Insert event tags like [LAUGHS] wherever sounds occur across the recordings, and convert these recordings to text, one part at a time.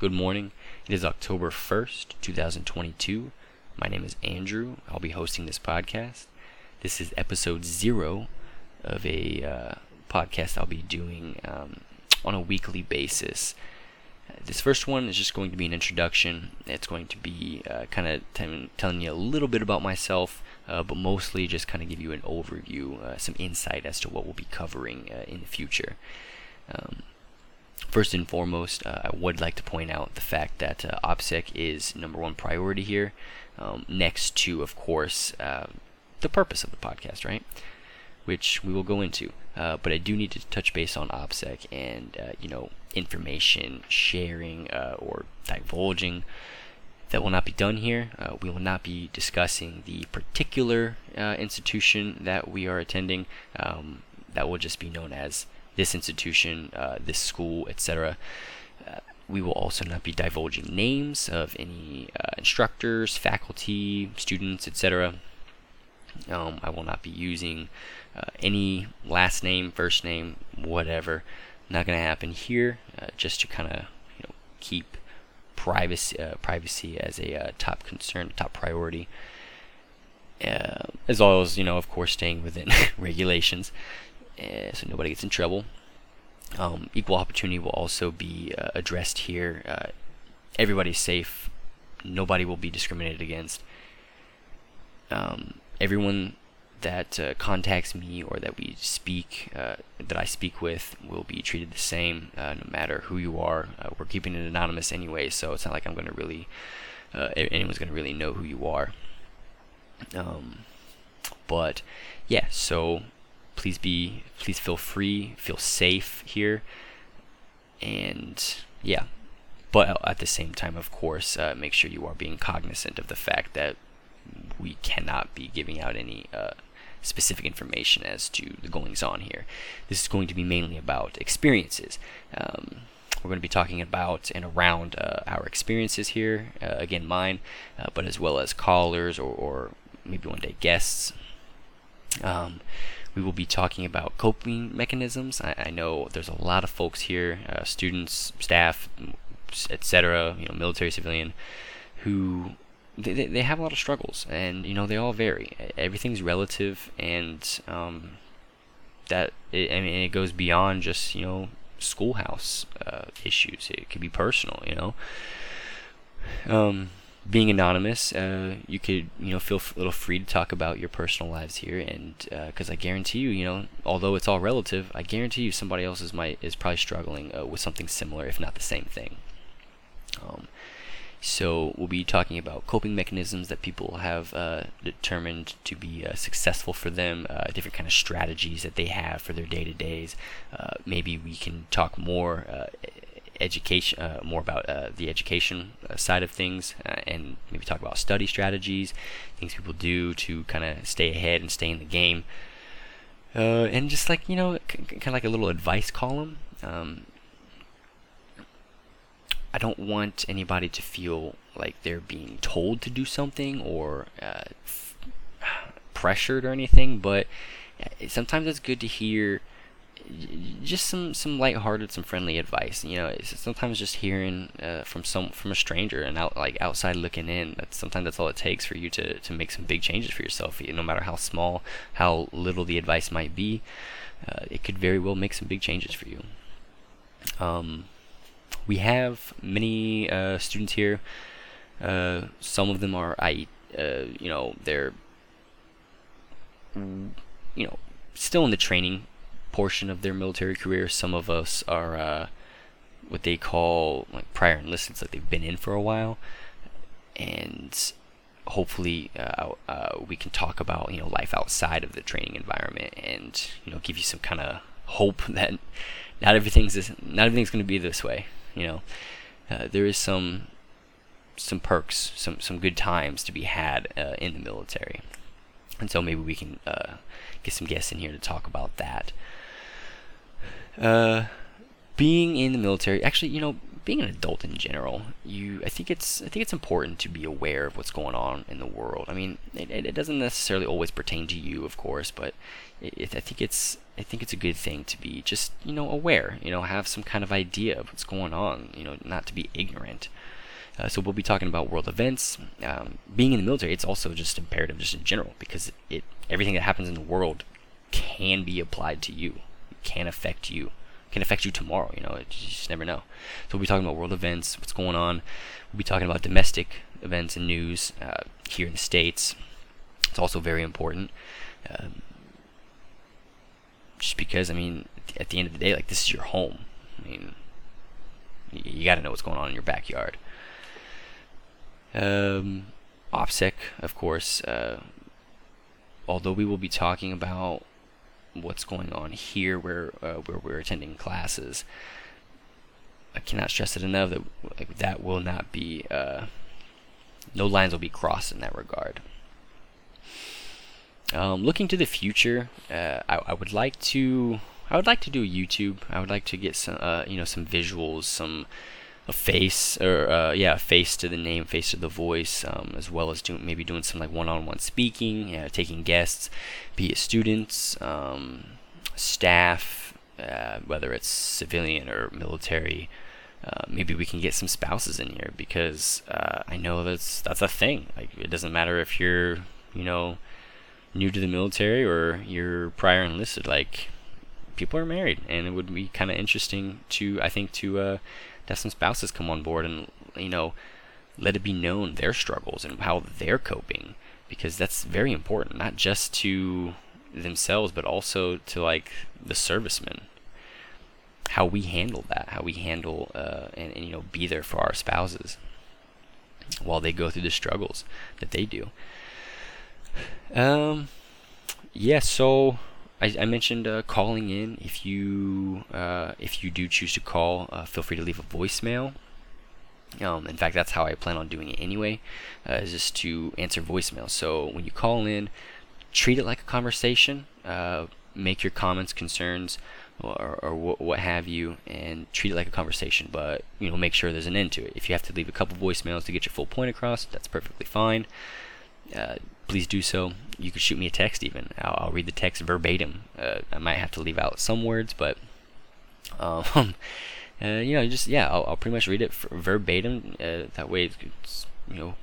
good morning. It is October 1st, 2022. My name is Andrew. I'll be hosting this podcast. This is episode zero of a uh, podcast I'll be doing um, on a weekly basis. This first one is just going to be an introduction. It's going to be uh, kind of t- telling you a little bit about myself, uh, but mostly just kind of give you an overview, uh, some insight as to what we'll be covering uh, in the future. Um, First and foremost, uh, I would like to point out the fact that uh, OPSEC is number one priority here, um, next to, of course, uh, the purpose of the podcast, right? Which we will go into. Uh, but I do need to touch base on OPSEC and, uh, you know, information sharing uh, or divulging. That will not be done here. we will not be discussing the particular institution that we are attending. Um, that will just be known as this institution, uh, this school, etc. Uh, we will also not be divulging names of any uh, instructors, faculty, students, etc. Um, I will not be using uh, any last name, first name, whatever. Not going to happen here, uh, just to kind of you know keep privacy privacy as a top concern, top priority. Uh, as well as you know, of course, staying within [LAUGHS] regulations uh, so nobody gets in trouble. Um, equal opportunity will also be uh, addressed here. Uh, everybody's safe. Nobody will be discriminated against. Um, everyone that uh, contacts me or that we speak, uh, that I speak with, will be treated the same, uh, no matter who you are. Uh, we're keeping it anonymous anyway, so it's not like I'm going to really, anyone's going to really know who you are. Um, but yeah, so please be please feel free, feel safe here, and yeah. But at the same time, of course, uh, make sure you are being cognizant of the fact that we cannot be giving out any uh, specific information as to the goings on here. This is going to be mainly about experiences. Um, we're going to be talking about and around uh, our experiences here, uh, again, mine, uh, but as well as callers or, or maybe one day guests. Um, we will be talking about coping mechanisms. I, I know there's a lot of folks here, uh, students, staff, etc., you know, military, civilian, who they, they have a lot of struggles, and you know they all vary. Everything's relative, and um, that it, I mean it goes beyond just you know schoolhouse uh, issues. It could be personal, you know. Um, being anonymous, uh, you could you know feel a little free to talk about your personal lives here, and because uh, I guarantee you, you know, although it's all relative, I guarantee you somebody else is might is probably struggling uh, with something similar, if not the same thing. Um, so we'll be talking about coping mechanisms that people have uh, determined to be uh, successful for them, uh, different kind of strategies that they have for their day to days. Maybe we can talk more education, uh, more about uh, the education uh, side of things, uh, and maybe talk about study strategies, things people do to kind of stay ahead and stay in the game, uh, and just like you know, c- kind of like a little advice column. Um, I don't want anybody to feel like they're being told to do something or f- [SIGHS] pressured or anything, but sometimes it's good to hear just some some lighthearted, some friendly advice. You know, sometimes just hearing uh, from some from a stranger and out like outside looking in. That's sometimes that's all it takes for you to to make some big changes for yourself. No matter how small, how little the advice might be, uh, it could very well make some big changes for you. Um, we have many uh, students here. Uh, some of them are I, uh, you know, they're you know still in the training portion of their military career. Some of us are uh, what they call like prior enlistments, like they've been in for a while, and hopefully uh, uh, we can talk about you know life outside of the training environment and you know give you some kind of hope [LAUGHS] that not everything's this, not everything's going to be this way. You know, uh, there is some some perks, some some good times to be had uh, in the military, and so maybe we can uh, get some guests in here to talk about that. Uh, being in the military, actually, you know, being an adult in general, you I think it's I think it's important to be aware of what's going on in the world. I mean, it, it doesn't necessarily always pertain to you, of course, but it, I think it's I think it's a good thing to be just you know aware. You know, have some kind of idea of what's going on. You know, not to be ignorant. Uh, so we'll be talking about world events. Um, being in the military, it's also just imperative, just in general, because it everything that happens in the world can be applied to you, can affect you, can affect you tomorrow. You know, you just never know. So we'll be talking about world events, what's going on. We'll be talking about domestic events and news uh, here in the states. It's also very important. Um, just because, I mean, at the end of the day, like this is your home. I mean, you, got to know what's going on in your backyard. Um, OPSEC, of course. Uh, although we will be talking about what's going on here, where uh, where we're attending classes, I cannot stress it enough that like, that will not be. Uh, no lines will be crossed in that regard. Um, looking to the future, uh, I, I, would like to. I would like to do YouTube. I would like to get some, uh, you know, some visuals, some a face or uh, yeah, a face to the name, face to the voice, um, as well as doing maybe doing some like one-on-one speaking, yeah, taking guests, be it students, um, staff, uh, whether it's civilian or military. Uh, maybe we can get some spouses in here because uh, I know that's that's a thing. Like it doesn't matter if you're you know new to the military or you're prior enlisted. Like people are married, and it would be kind of interesting to I think to uh, have some spouses come on board and you know let it be known their struggles and how they're coping because that's very important not just to themselves but also to like the servicemen. How we handle that how we handle uh, and, and you know be there for our spouses while they go through the struggles that they do. Um yeah so I, I mentioned uh, calling in. If you uh, if you do choose to call, uh, feel free to leave a voicemail. Um, in fact, that's how I plan on doing it anyway, uh, is just to answer voicemail. So when you call in, treat it like a conversation. Uh, make your comments, concerns, or, or what, what have you, and treat it like a conversation. But you know, make sure there's an end to it. If you have to leave a couple voicemails to get your full point across, that's perfectly fine. Uh, please do so. You could shoot me a text even. I'll, I'll read the text verbatim. Uh, I might have to leave out some words, but um, [LAUGHS] uh, you know, just yeah, I'll, I'll, pretty much read it verbatim. Uh, that way, it's you know,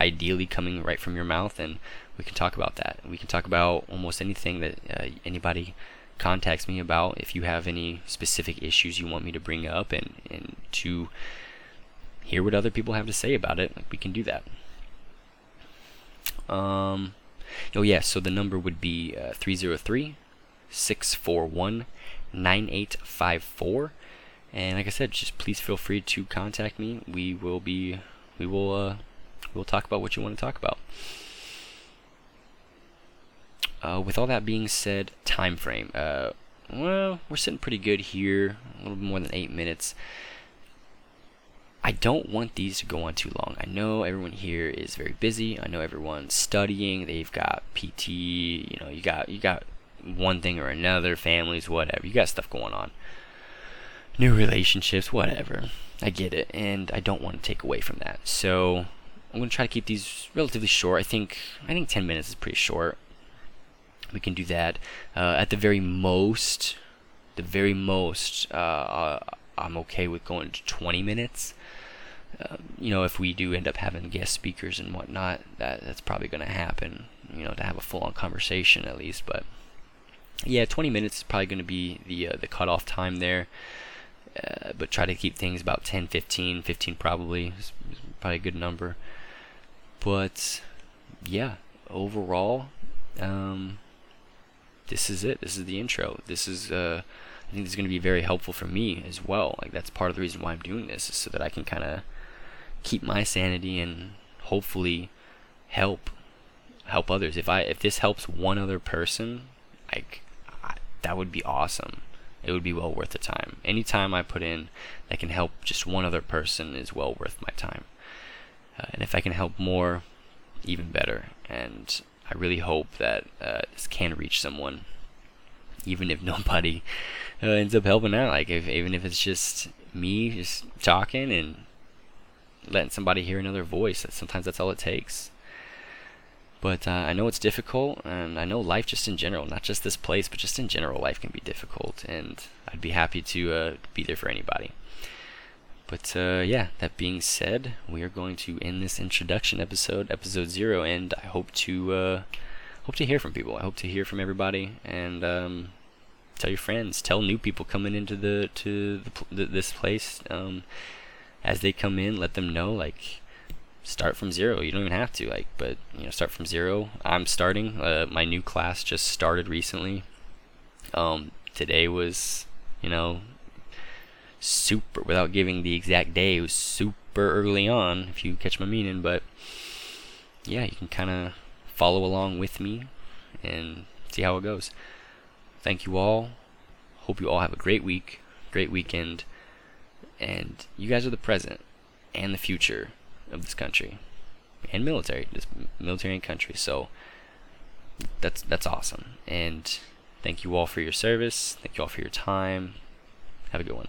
ideally coming right from your mouth, and we can talk about that. We can talk about almost anything that uh, anybody contacts me about. If you have any specific issues you want me to bring up, and and to hear what other people have to say about it, like we can do that. Um, oh, yeah, so the number would be uh, 303 641 9854. And like I said, just please feel free to contact me. We will be, we will, uh, we'll talk about what you want to talk about. Uh, with all that being said, time frame. Uh, well, we're sitting pretty good here, a little bit more than eight minutes. I don't want these to go on too long. I know everyone here is very busy. I know everyone's studying. They've got PT. You know, you got you got one thing or another, families, whatever. You got stuff going on. New relationships, whatever. I get it, and I don't want to take away from that. So I'm gonna try to keep these relatively short. I think I think 10 minutes is pretty short. We can do that. Uh, at the very most, the very most, uh, uh I'm okay with going to 20 minutes. Um, you know, if we do end up having guest speakers and whatnot, that that's probably going to happen. You know, to have a full-on conversation at least. But yeah, 20 minutes is probably going to be the uh, the cutoff time there. Uh, but try to keep things about 10, 15, 15 probably is probably a good number. But yeah, overall, um, this is it. This is the intro. This is uh, I think this is going to be very helpful for me as well. Like that's part of the reason why I'm doing this is so that I can kind of keep my sanity and hopefully help help others. If I if this helps one other person, like that would be awesome. It would be well worth the time. Any time I put in that can help just one other person is well worth my time. Uh, and if I can help more, even better. And I really hope that uh, this can reach someone, even if [LAUGHS] nobody uh, ends up helping out. Like if even if it's just me just talking and letting somebody hear another voice. That sometimes that's all it takes. But uh, I know it's difficult, and I know life just in general, not just this place, but just in general, life can be difficult. And I'd be happy to uh, be there for anybody. But uh, yeah, that being said, we are going to end this introduction episode, episode zero, and I hope to uh, hope to hear from people. I hope to hear from everybody, and um, tell your friends, tell new people coming into the to the, this place. Um, as they come in, let them know like start from zero. You don't even have to like, but you know, start from zero. I'm starting. Uh, my new class just started recently. Um, today was, you know, super. Without giving the exact day, it was super early on. If you catch my meaning, but yeah, you can kind of follow along with me and see how it goes. Thank you all. Hope you all have a great week, great weekend, and you guys are the present and the future of this country and military, this military and country. So that's that's awesome. And thank you all for your service. Thank you all for your time. Have a good one.